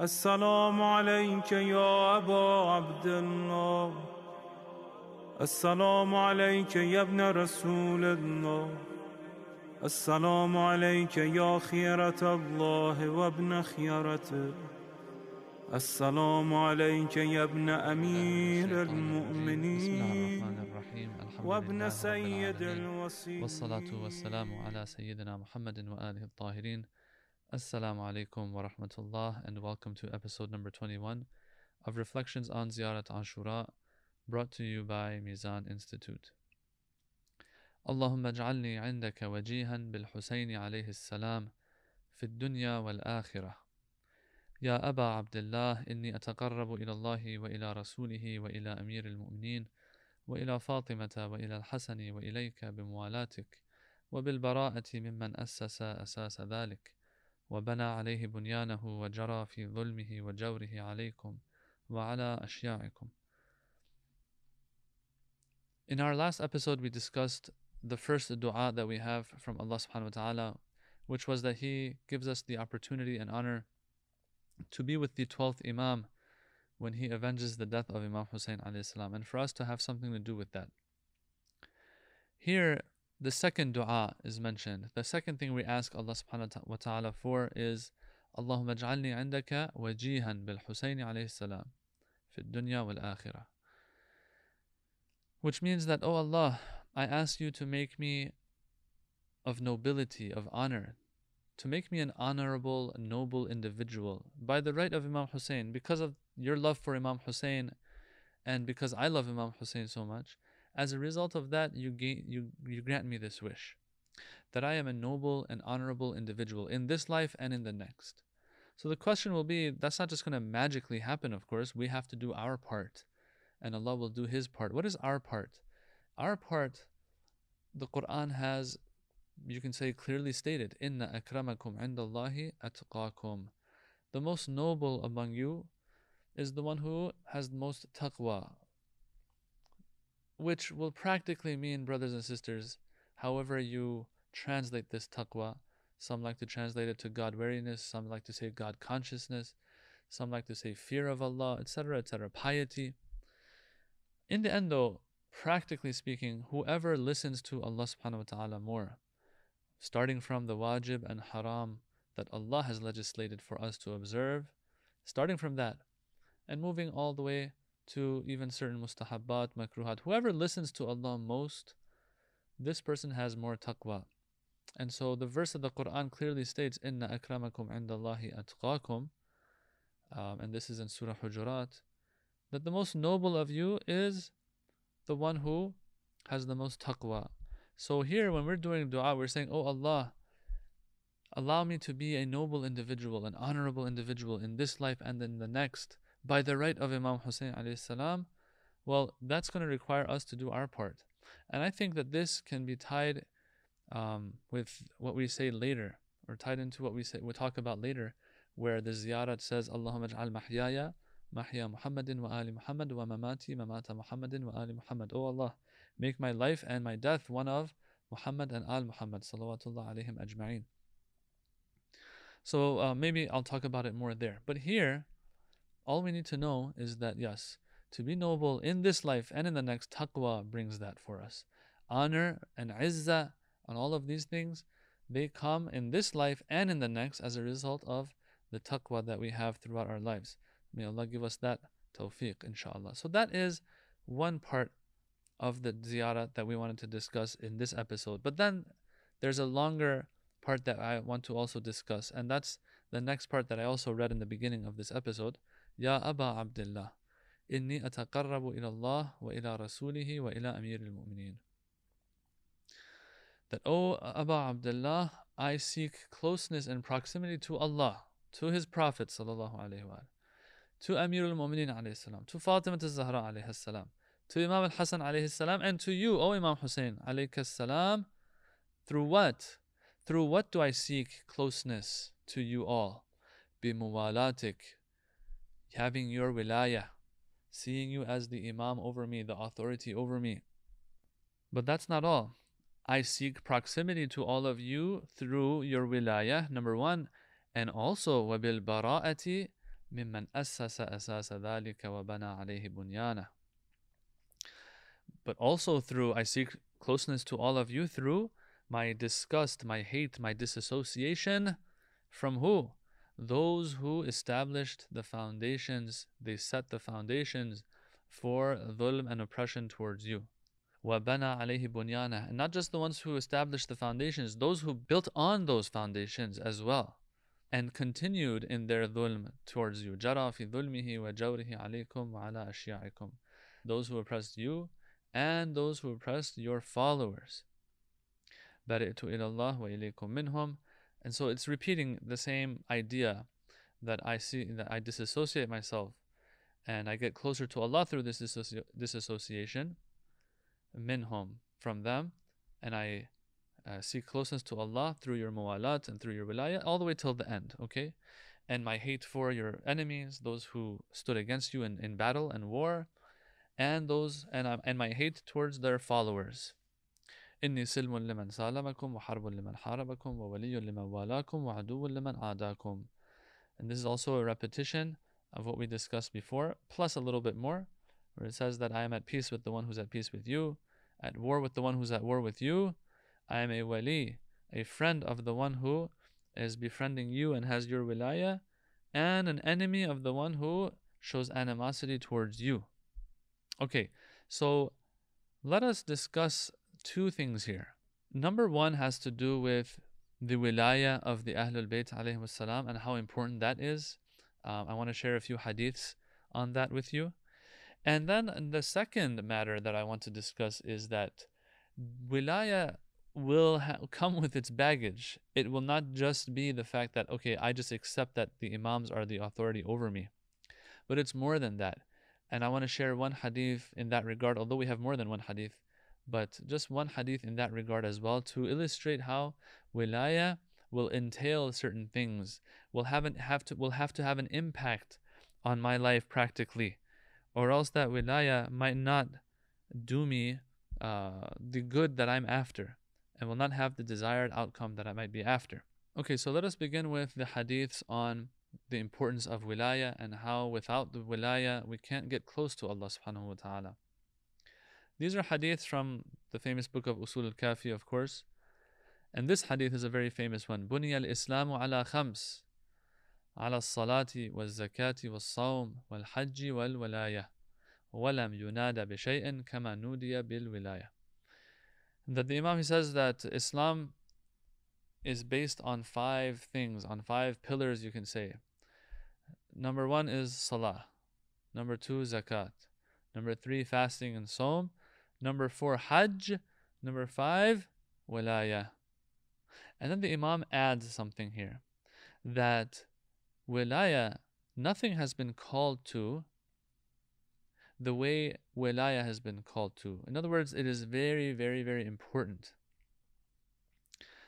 السلام عليك يا أبا عبد الله. السلام عليك يا ابن رسول الله. السلام عليك يا خيرة الله وابن خيرته. السلام عليك يا ابن أمير المؤمنين وابن سيد الوصي والصلاة والسلام على سيدنا محمد وآله الطاهرين. Assalamu alaikum wa rahmatullah and welcome to episode number 21 of Reflections on Ziyarat Ashura brought to you by Mizan Institute. اللهم اجعلني عندك وجيها بالحسين عليه السلام في الدنيا والآخرة يا أبا عبد الله إني أتقرب إلى الله وإلى رسوله وإلى أمير المؤمنين وإلى فاطمة وإلى الحسن وإليك بموالاتك وبالبراءة ممن أسس أساس ذلك وبنى عليه بنيانه وجرى في ظلمه وجوره عليكم وعلى أشياعكم In our last episode we discussed the first dua that we have from Allah subhanahu wa ta'ala which was that He gives us the opportunity and honor to be with the 12th Imam when he avenges the death of Imam Hussein salam, and for us to have something to do with that. Here, the second dua is mentioned. The second thing we ask Allah subhanahu wa ta'ala for is indaka wajihan bil Husayn alayhi salam fi dunya wal akhirah. Which means that, oh Allah, I ask you to make me of nobility, of honor, to make me an honorable, noble individual by the right of Imam Hussein, because of your love for Imam Hussein and because I love Imam Hussein so much. As a result of that, you, gain, you, you grant me this wish that I am a noble and honorable individual in this life and in the next. So the question will be that's not just going to magically happen, of course. We have to do our part, and Allah will do His part. What is our part? Our part, the Quran has you can say clearly stated, Inna akramakum indallahi atqakum. The most noble among you is the one who has the most taqwa. Which will practically mean, brothers and sisters, however you translate this taqwa. Some like to translate it to God wariness, some like to say God consciousness, some like to say fear of Allah, etc., etc., piety. In the end, though, practically speaking, whoever listens to Allah subhanahu wa ta'ala more, starting from the wajib and haram that Allah has legislated for us to observe, starting from that, and moving all the way to even certain mustahabbat, makruhat. Whoever listens to Allah most, this person has more taqwa. And so the verse of the Quran clearly states, Inna akramakum indallahi atqakum, um, and this is in Surah Hujurat, that the most noble of you is the one who has the most taqwa. So here, when we're doing dua, we're saying, Oh Allah, allow me to be a noble individual, an honorable individual in this life and in the next, by the right of Imam Hussein alayhi salam. Well, that's going to require us to do our part. And I think that this can be tied um, with what we say later, or tied into what we say we talk about later, where the ziyarat says, Allahumma ja'al mahyaya mahya Muhammadin wa ali Muhammad wa mamati mamata Muhammadin wa ali Muhammad. Oh Allah, Make my life and my death one of Muhammad and Al Muhammad salawatullah alayhim ajma'in. So uh, maybe I'll talk about it more there. But here, all we need to know is that yes, to be noble in this life and in the next, taqwa brings that for us. Honor and izzah and all of these things, they come in this life and in the next as a result of the taqwa that we have throughout our lives. May Allah give us that tawfiq, inshallah. So that is one part of the ziyarah that we wanted to discuss in this episode. But then there's a longer part that I want to also discuss, and that's the next part that I also read in the beginning of this episode. Aba Abdullah, inni ataqarrabu ila Allah wa ila rasulihi wa ila amir al-mu'mineen. That, O Aba Abdullah, I seek closeness and proximity to Allah, to His Prophet sallallahu alaihi wa to Amir al-Mu'mineen alayhi salam, to Fatima al-Zahra alayhi salam, to Imam al-Hasan alayhi salam and to you, O Imam Hussein alayhi salam. Through what? Through what do I seek closeness to you all? Bimuwalatik, having your wilayah, seeing you as the imam over me, the authority over me. But that's not all. I seek proximity to all of you through your wilayah, number one, and also wabil bara'ati mimman assasa asasa dhalika wa bana alayhi bunyana. But also through, I seek closeness to all of you through my disgust, my hate, my disassociation from who? Those who established the foundations, they set the foundations for dhulm and oppression towards you. وَبَنَى عَلَيْهِ بُنْيَانَهُ And not just the ones who established the foundations, those who built on those foundations as well and continued in their dhulm towards you. جَرَى فِي ظُلْمِهِ وَجَوْرِهِ عَلَيْكُمْ وَعَلَى أَشْيَاعِكُمْ Those who oppressed you and those who oppressed your followers. بَرِئْتُ إِلَى اللَّهِ وَإِلَيْكُمْ مِنْهُمْ and so it's repeating the same idea that I see that I disassociate myself and I get closer to Allah through this disassociation minhum from them and I uh, seek closeness to Allah through your muwalat and through your wilayah all the way till the end okay? And my hate for your enemies those who stood against you in, in battle and war and those and, um, and my hate towards their followers إني سلم لمن سالمكم وحرب لمن حاربكم وولي لمن والاكم وعدو لمن عاداكم and this is also a repetition of what we discussed before plus a little bit more where it says that I am at peace with the one who's at peace with you at war with the one who's at war with you. I am a wali, a friend of the one who is befriending you and has your wilayah, and an enemy of the one who shows animosity towards you. Okay, so let us discuss two things here. Number one has to do with the wilayah of the Ahlul Bayt salam and how important that is. Um, I want to share a few hadiths on that with you. And then the second matter that I want to discuss is that wilaya will ha- come with its baggage. It will not just be the fact that, okay, I just accept that the Imams are the authority over me, but it's more than that. And I want to share one hadith in that regard, although we have more than one hadith, but just one hadith in that regard as well to illustrate how wilaya will entail certain things, will have, an, have, to, will have to have an impact on my life practically or else that wilaya might not do me uh, the good that I'm after and will not have the desired outcome that I might be after. Okay, so let us begin with the hadiths on the importance of wilaya and how without the wilaya we can't get close to Allah subhanahu wa ta'ala. These are hadiths from the famous book of Usul al-Kafi, of course. And this hadith is a very famous one. بُنِيَ الْإِسْلَامُ عَلَى خَمْسٍ على الصلاة والزكاة والصوم والحج والولاية ولم ينادى بشيء كما نودي بالولاية That the Imam he says that Islam is based on five things, on five pillars you can say. Number one is Salah. Number two, Zakat. Number three, fasting and Saum. Number four, Hajj. Number five, Wilaya. And then the Imam adds something here that wilaya, nothing has been called to the way wilaya has been called to. In other words, it is very, very, very important.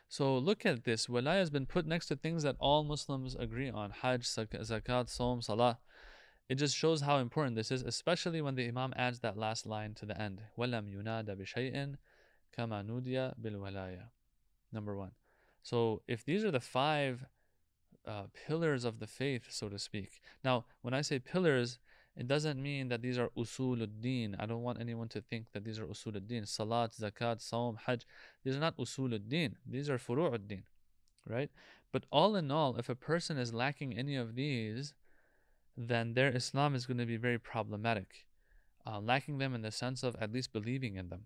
So look at this. Wilaya has been put next to things that all Muslims agree on. Hajj, zakat, Saum, Salah. It just shows how important this is, especially when the Imam adds that last line to the end. وَلَمْ يُنَادَ بِشَيْءٍ كَمَا نُودِيَ بِالْوَلَايَةِ Number one. So if these are the five uh, pillars of the faith, so to speak. Now, when I say pillars, it doesn't mean that these are usuluddin. I don't want anyone to think that these are usuluddin. Salat, zakat, saum, hajj. These are not usuluddin. These are furu'uddin, right? But all in all, if a person is lacking any of these, then their Islam is going to be very problematic. Uh, lacking them in the sense of at least believing in them.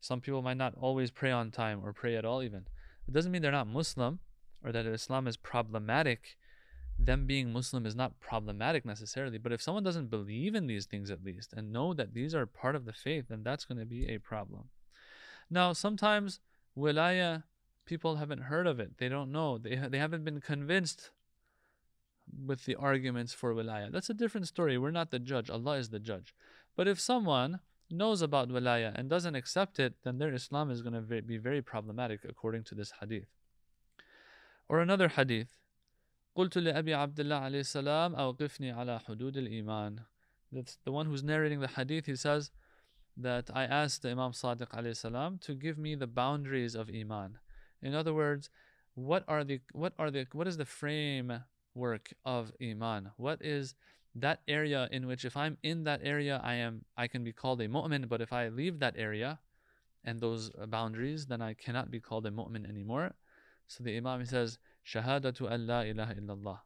Some people might not always pray on time or pray at all, even. It doesn't mean they're not Muslim or that Islam is problematic, them being Muslim is not problematic necessarily. But if someone doesn't believe in these things at least and know that these are part of the faith, then that's going to be a problem. Now, sometimes wilaya, people haven't heard of it. They don't know. They, they haven't been convinced with the arguments for wilaya. That's a different story. We're not the judge. Allah is the judge. But if someone knows about wilaya and doesn't accept it, then their Islam is going to be very problematic according to this hadith. Or another hadith. قلت لأبي عبد الله عليه السلام أوقفني على حدود الإيمان. That's the one who's narrating the hadith. He says that I asked the Imam Sadiq عليه السلام to give me the boundaries of Iman. In other words, what are the what are the what is the frame work of iman? What is that area in which if I'm in that area I am I can be called a mu'min, but if I leave that area and those boundaries, then I cannot be called a mu'min anymore. So the Imam says, Shahadatu an la ilaha illallah.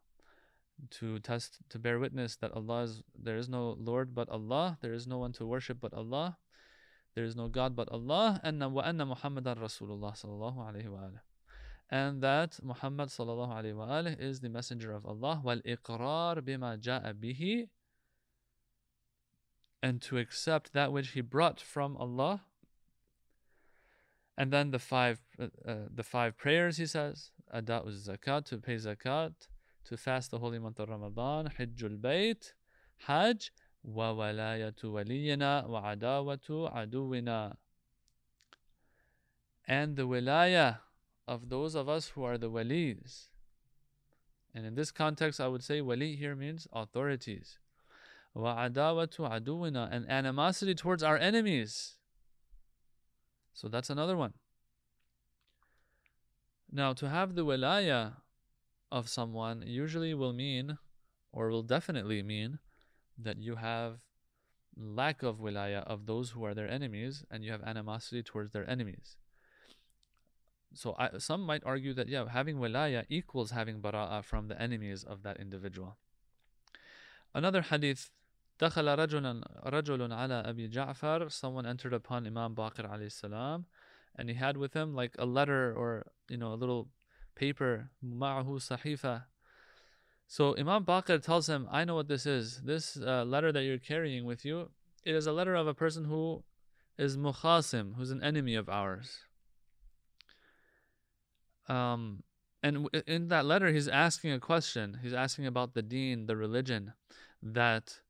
To test, to bear witness that Allah is, there is no Lord but Allah, there is no one to worship but Allah, there is no God but Allah, and wa anna Muhammadan Rasulullah sallallahu alayhi wa and that Muhammad sallallahu alayhi wa is the messenger of Allah. Wal iqrar bima ja'a bihi and to accept that which he brought from Allah. And then the five uh, uh, the five prayers he says ada'u zakat to pay zakat to fast the holy month of Ramadan hajjul bayt hajj wa walayatu waliyina wa adawatu aduwina. And the wilayah of those of us who are the walis. And in this context, I would say wali here means authorities. Wa'adawatu aduwina, and animosity towards our enemies. So that's another one. Now, to have the wilaya of someone usually will mean, or will definitely mean, that you have lack of wilaya of those who are their enemies and you have animosity towards their enemies. So I, some might argue that yeah, having wilaya equals having bara'a from the enemies of that individual. Another hadith, دخل رجل رجل على أبي جعفر. Someone entered upon Imam Baqir alayhi salam, and he had with him like a letter or you know a little paper. معه صحيفة. So Imam Baqir tells him, I know what this is. This uh, letter that you're carrying with you, it is a letter of a person who is mukhasim, who's an enemy of ours. Um, and in that letter, he's asking a question. He's asking about the deen, the religion, that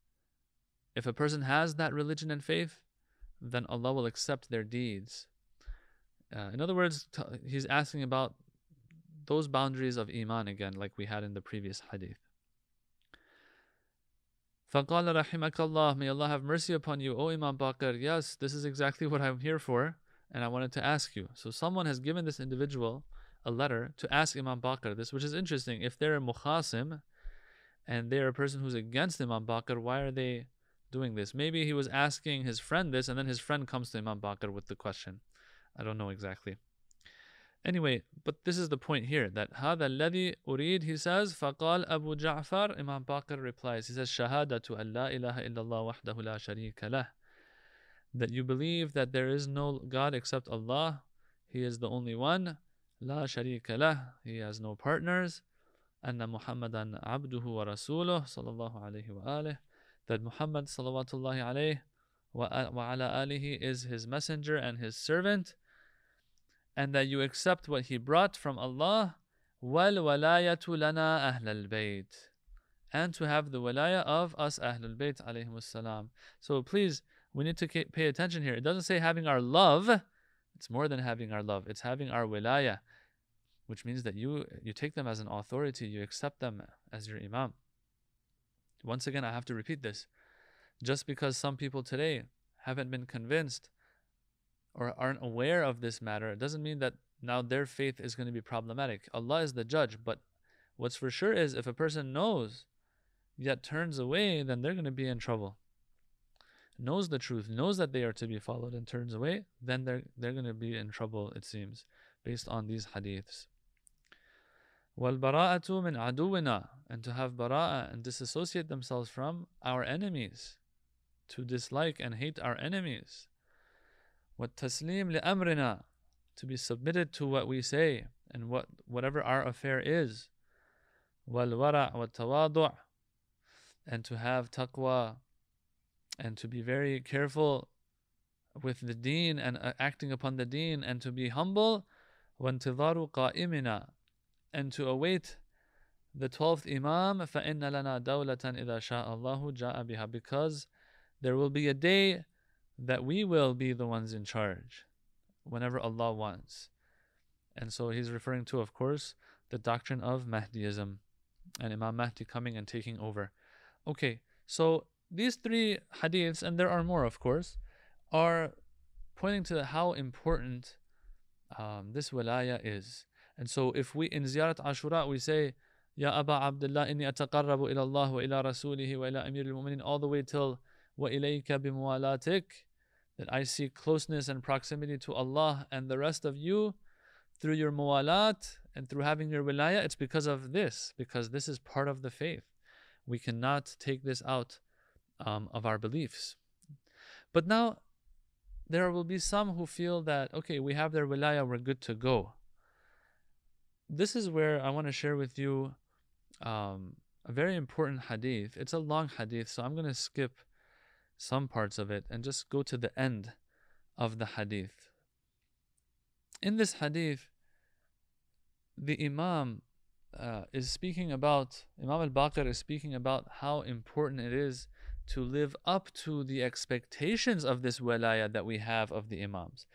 if a person has that religion and faith, then Allah will accept their deeds. Uh, in other words, t- he's asking about those boundaries of Iman again, like we had in the previous hadith. فَقَالَ رَحِمَكَ اللَّهِ May Allah have mercy upon you, O Imam Baqir. Yes, this is exactly what I'm here for, and I wanted to ask you. So someone has given this individual a letter to ask Imam Baqir this, which is interesting. If they're a mukhasim and they're a person who's against Imam Baqir, why are they doing this? Maybe he was asking his friend this, and then his friend comes to Imam Baqir with the question. I don't know exactly. Anyway, but this is the point here that هذا الذي أريد he says فقال أبو جعفر Imam Baqir replies he says شهادة أن لا إله إلا الله وحده لا شريك له that you believe that there is no God except Allah He is the only one La sharika lah, he has no partners. Anna Muhammadan abduhu wa sallallahu alayhi wa. That Muhammad, salawatullahi alayhi wa, ala is his messenger and his servant. And that you accept what he brought from Allah. Wal walayatu lana ahlal. And to have the walaya of us ahlul bayt. So please, we need to pay attention here. It doesn't say having our love it's more than having our love. It's having our wilaya, which means that you you take them as an authority, you accept them as your imam. Once again, I have to repeat this. Just because some people today haven't been convinced or aren't aware of this matter, it doesn't mean that now their faith is going to be problematic. Allah is the judge, but what's for sure is if a person knows yet turns away, then they're going to be in trouble knows the truth, knows that they are to be followed, and turns away, then they're they're going to be in trouble. It seems, based on these hadiths. وَالْبَرَاءَةُ مِنْ عَدُوِّنَا And to have bara'a and disassociate themselves from our enemies. To dislike and hate our enemies. وَالتَّسْلِيمُ لِأَمْرِنَا To be submitted to what we say and what whatever our affair is. وَالْوَرَعُ وَالتَّوَاضُعُ And to have taqwa and to be very careful with the deen and uh, acting upon the deen and to be humble وانتظار قائمنا and to await the 12th imam فإن لنا دولة إذا شاء الله جاء بها because there will be a day that we will be the ones in charge whenever Allah wants and so he's referring to of course the doctrine of Mahdiism and Imam Mahdi coming and taking over okay so these three hadiths, and there are more, of course, are pointing to how important um, this wilaya is. And so, if we in Ziyarat Ashura we say, Ya Aba Abdullah, inni ataqarrabu ila Allah wa ila rasulihi wa ila amir al-mu'minin, all the way till wa ilayka bimuwalatik, that I seek closeness and proximity to Allah and the rest of you through your muwalat and through having your wilaya, it's because of this, because this is part of the faith. We cannot take this out um, of our beliefs. But now, there will be some who feel that, okay, we have their wilaya, we're good to go. This is where I want to share with you um, a very important hadith. It's a long hadith, so I'm going to skip some parts of it and just go to the end of the hadith. In this hadith, the Imam uh, is speaking about, Imam al Baqir is speaking about how important it is to live up to the expectations of this walaya that we have of the Imams.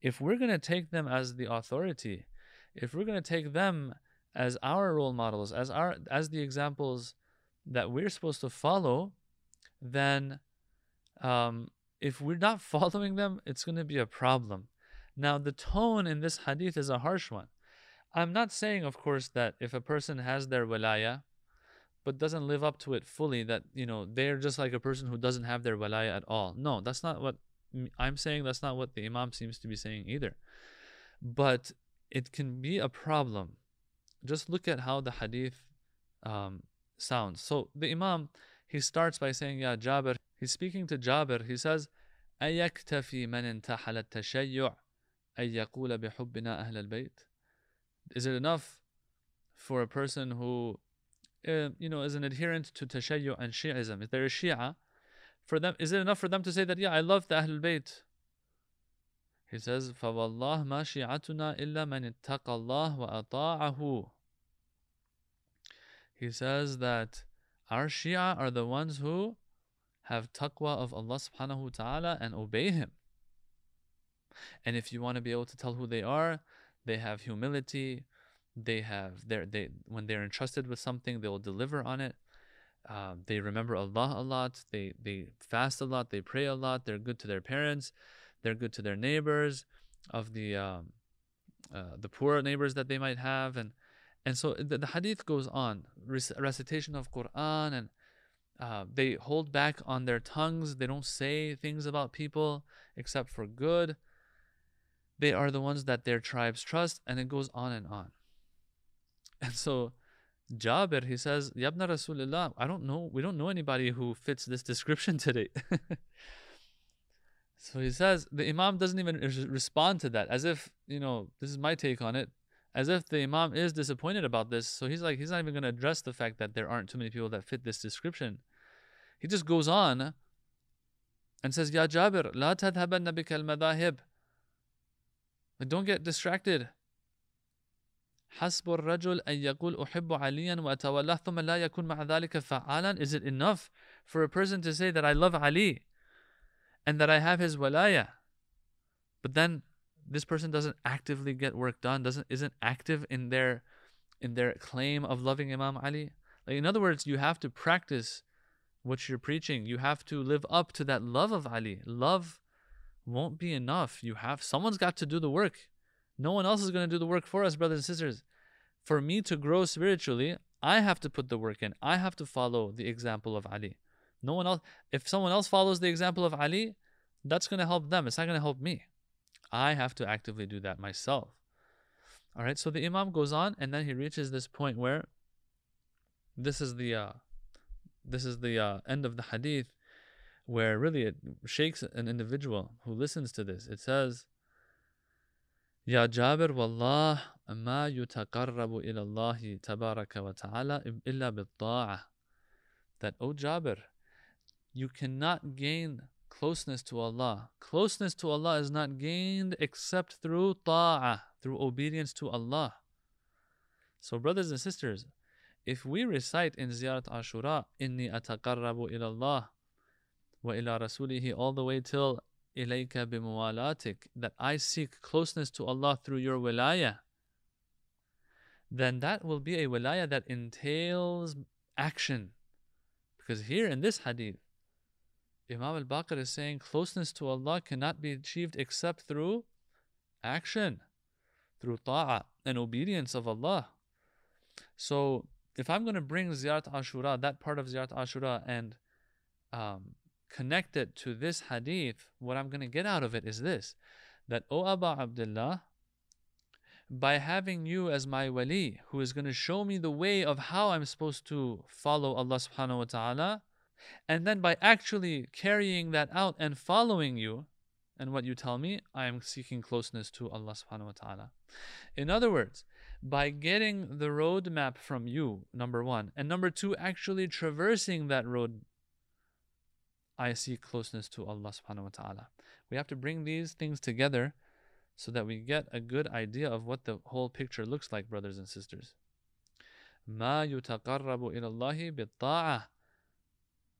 If we're going to take them as the authority, if we're going to take them as our role models, as our as the examples that we're supposed to follow, then um, if we're not following them, it's going to be a problem. Now, the tone in this hadith is a harsh one. I'm not saying, of course, that if a person has their walaya, but doesn't live up to it fully, that you know they're just like a person who doesn't have their walaya at all. No, that's not what I'm saying. That's not what the imam seems to be saying either. But it can be a problem. Just look at how the hadith um, sounds. So the imam he starts by saying, "Ya Jabir." He's speaking to Jabir. He says, أيكتفي من انتحل التشيع أن يقول بحبنا أهل البيت? Is it enough for a person who uh, you know, is an adherent to Tashayyu and Shi'ism, if they're a Shia, for them, is it enough for them to say that, yeah, I love the Ahlul Bayt? He says, فَوَاللَّهِ مَا شِيعَتُنَا إِلَّا مَنِ اتَّقَى اللَّهِ وَأَطَاعَهُ He says that our Shia are the ones who have taqwa of Allah subhanahu wa ta'ala and obey Him. And if you want to be able to tell who they are, they have humility, they have their they when they're entrusted with something they will deliver on it. Uh, they remember allah a lot. They they fast a lot. They pray a lot. They're good to their parents. They're good to their neighbors of the um, uh, the poor neighbors that they might have. And and so the, the hadith goes on rec- recitation of quran and uh, they hold back on their tongues. They don't say things about people except for good. They are the ones that their tribes trust and it goes on and on and so Jabir, he says, Yabna Rasulullah, I don't know, we don't know anybody who fits this description today. so he says, the Imam doesn't even respond to that, as if, you know, this is my take on it, as if the Imam is disappointed about this. So he's like, he's not even going to address the fact that there aren't too many people that fit this description. He just goes on and says, Ya Jabir, la tadhabanna bika al-madahib. Don't get distracted. حسب الرجل أن يقول أحب عليا وأتولاه ثم لا يكون مع ذلك فعالا Is it enough for a person to say that I love Ali and that I have his walaya but then this person doesn't actively get work done doesn't isn't active in their in their claim of loving Imam Ali like in other words you have to practice what you're preaching you have to live up to that love of Ali love won't be enough you have someone's got to do the work no one else is going to do the work for us, brothers and sisters. For me to grow spiritually, I have to put the work in. I have to follow the example of Ali. No one else. If someone else follows the example of Ali, that's going to help them. It's not going to help me. I have to actively do that myself. All right. So the Imam goes on, and then he reaches this point where this is the uh, this is the uh, end of the hadith, where really it shakes an individual who listens to this. It says. يا جابر والله ما يتقرب إلى الله تبارك وتعالى إلا بالطاعة that O Jabir you cannot gain closeness to Allah closeness to Allah is not gained except through ta'ah through obedience to Allah so brothers and sisters if we recite in Ziyarat Ashura inni ataqarrabu ila Allah wa ila rasulihi all the way till that I seek closeness to Allah through your wilaya, then that will be a wilaya that entails action. Because here in this hadith, Imam al Baqir is saying closeness to Allah cannot be achieved except through action, through ta'ah and obedience of Allah. So if I'm going to bring Ziyarat Ashura, that part of Ziyarat Ashura, and um, connect it to this hadith, what I'm going to get out of it is this that, O Aba Abdullah, by having you as my wali, who is going to show me the way of how I'm supposed to follow Allah subhanahu wa ta'ala, and then by actually carrying that out and following you and what you tell me, I am seeking closeness to Allah subhanahu wa ta'ala. In other words, by getting the roadmap from you, number one, and number two, actually traversing that road, I seek closeness to Allah subhanahu wa ta'ala. We have to bring these things together so that we get a good idea of what the whole picture looks like, brothers and sisters. ما يتقرب إلى الله بالطاعة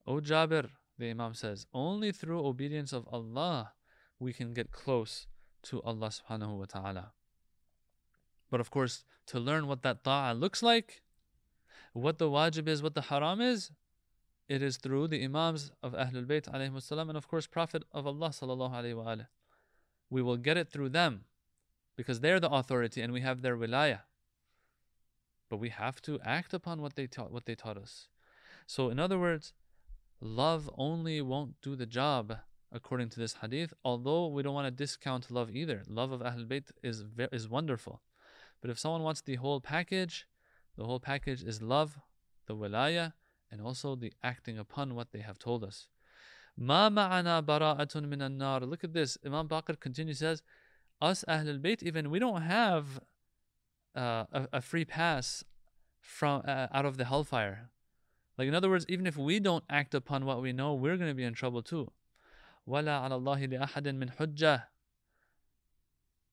O Jabir, the Imam says, only through obedience of Allah we can get close to Allah subhanahu wa ta'ala. But of course, to learn what that ta'ah looks like, what the wajib is, what the haram is, it is through the Imams of Ahlul Bayt and of course Prophet of Allah sallallahu We will get it through them because they're the authority and we have their wilayah. But we have to act upon what they taught what they taught us. So in other words, love only won't do the job according to this hadith, although we don't want to discount love either. Love of Ahlul Bayt is, is wonderful. But if someone wants the whole package, the whole package is love, the wilayah, and also the acting upon what they have told us. Ma ma'ana bara'atun min nar. Look at this. Imam Baqir continues says, us Ahlul Bayt even we don't have uh, a, a, free pass from uh, out of the hellfire. Like in other words, even if we don't act upon what we know, we're going to be in trouble too. وَلَا عَلَى اللَّهِ لِأَحَدٍ مِّنْ حُجَّةٍ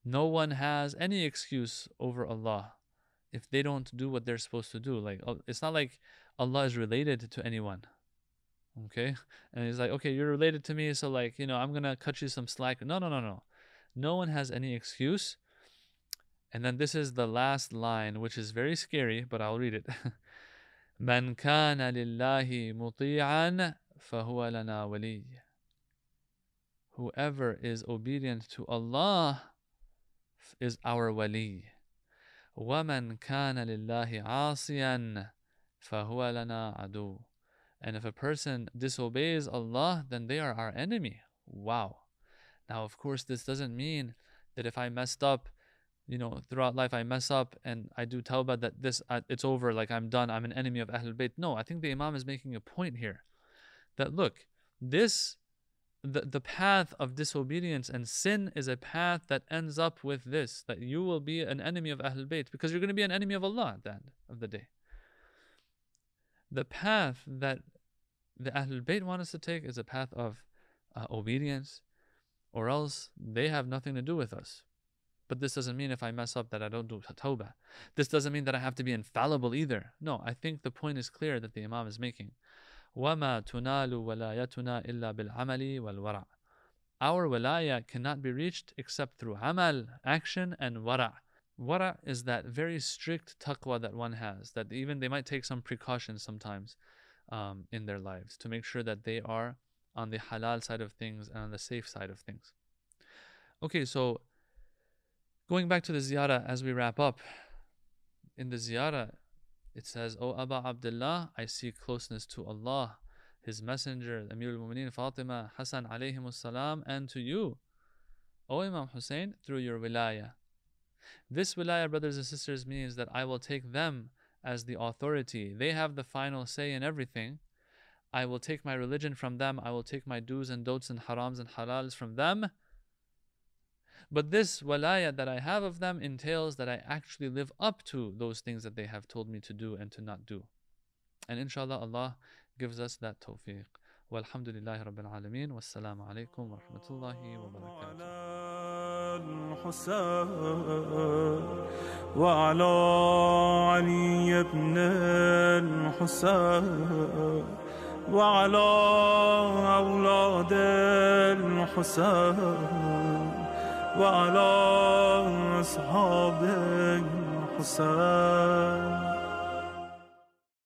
No one has any excuse over Allah if they don't do what they're supposed to do. Like uh, it's not like Allah is related to anyone. Okay? And he's like, okay, you're related to me, so like, you know, I'm gonna cut you some slack. No, no, no, no. No one has any excuse. And then this is the last line, which is very scary, but I'll read it. من كان لله مطيعا فهو لنا ولي Whoever is obedient to Allah is our wali. ومن كان لله عاصيا فهو لنا عدو. And if a person disobeys Allah, then they are our enemy. Wow. Now, of course, this doesn't mean that if I messed up you know, throughout life I mess up and I do tawbah that this, uh, it's over, like I'm done, I'm an enemy of Ahlul Bayt. No, I think the Imam is making a point here that look, this, the, the path of disobedience and sin is a path that ends up with this, that you will be an enemy of Ahlul Bayt because you're going to be an enemy of Allah at the end of the day. The path that the Ahlul Bayt want us to take is a path of uh, obedience, or else they have nothing to do with us. But this doesn't mean if I mess up that I don't do tawbah. This doesn't mean that I have to be infallible either. No, I think the point is clear that the Imam is making. وَمَا تُنَالُ وَلَايَتُنَا إِلَّا بِالْعَمَلِ وَالْوَرَعِ Our walaya cannot be reached except through amal, action, and wara'. Wara' is that very strict taqwa that one has, that even they might take some precautions sometimes um, in their lives to make sure that they are on the halal side of things and on the safe side of things. Okay, so Going back to the ziyarah as we wrap up, in the ziyarah, it says, O Aba Abdullah, I seek closeness to Allah, His Messenger, Amir al Mumineen Fatima, Hassan alayhim salam, and to you, O Imam Hussein, through your wilayah. This wilayah, brothers and sisters, means that I will take them as the authority. They have the final say in everything. I will take my religion from them. I will take my do's and don'ts and harams and halals from them. But this walaya that I have of them entails that I actually live up to those things that they have told me to do and to not do. And inshallah, Allah gives us that tawfiq. والحمد لله رب العالمين والسلام عليكم ورحمة الله وبركاته وعلى علي بن الحسين وعلى أولاد الحسين وعلى أصحاب الحسين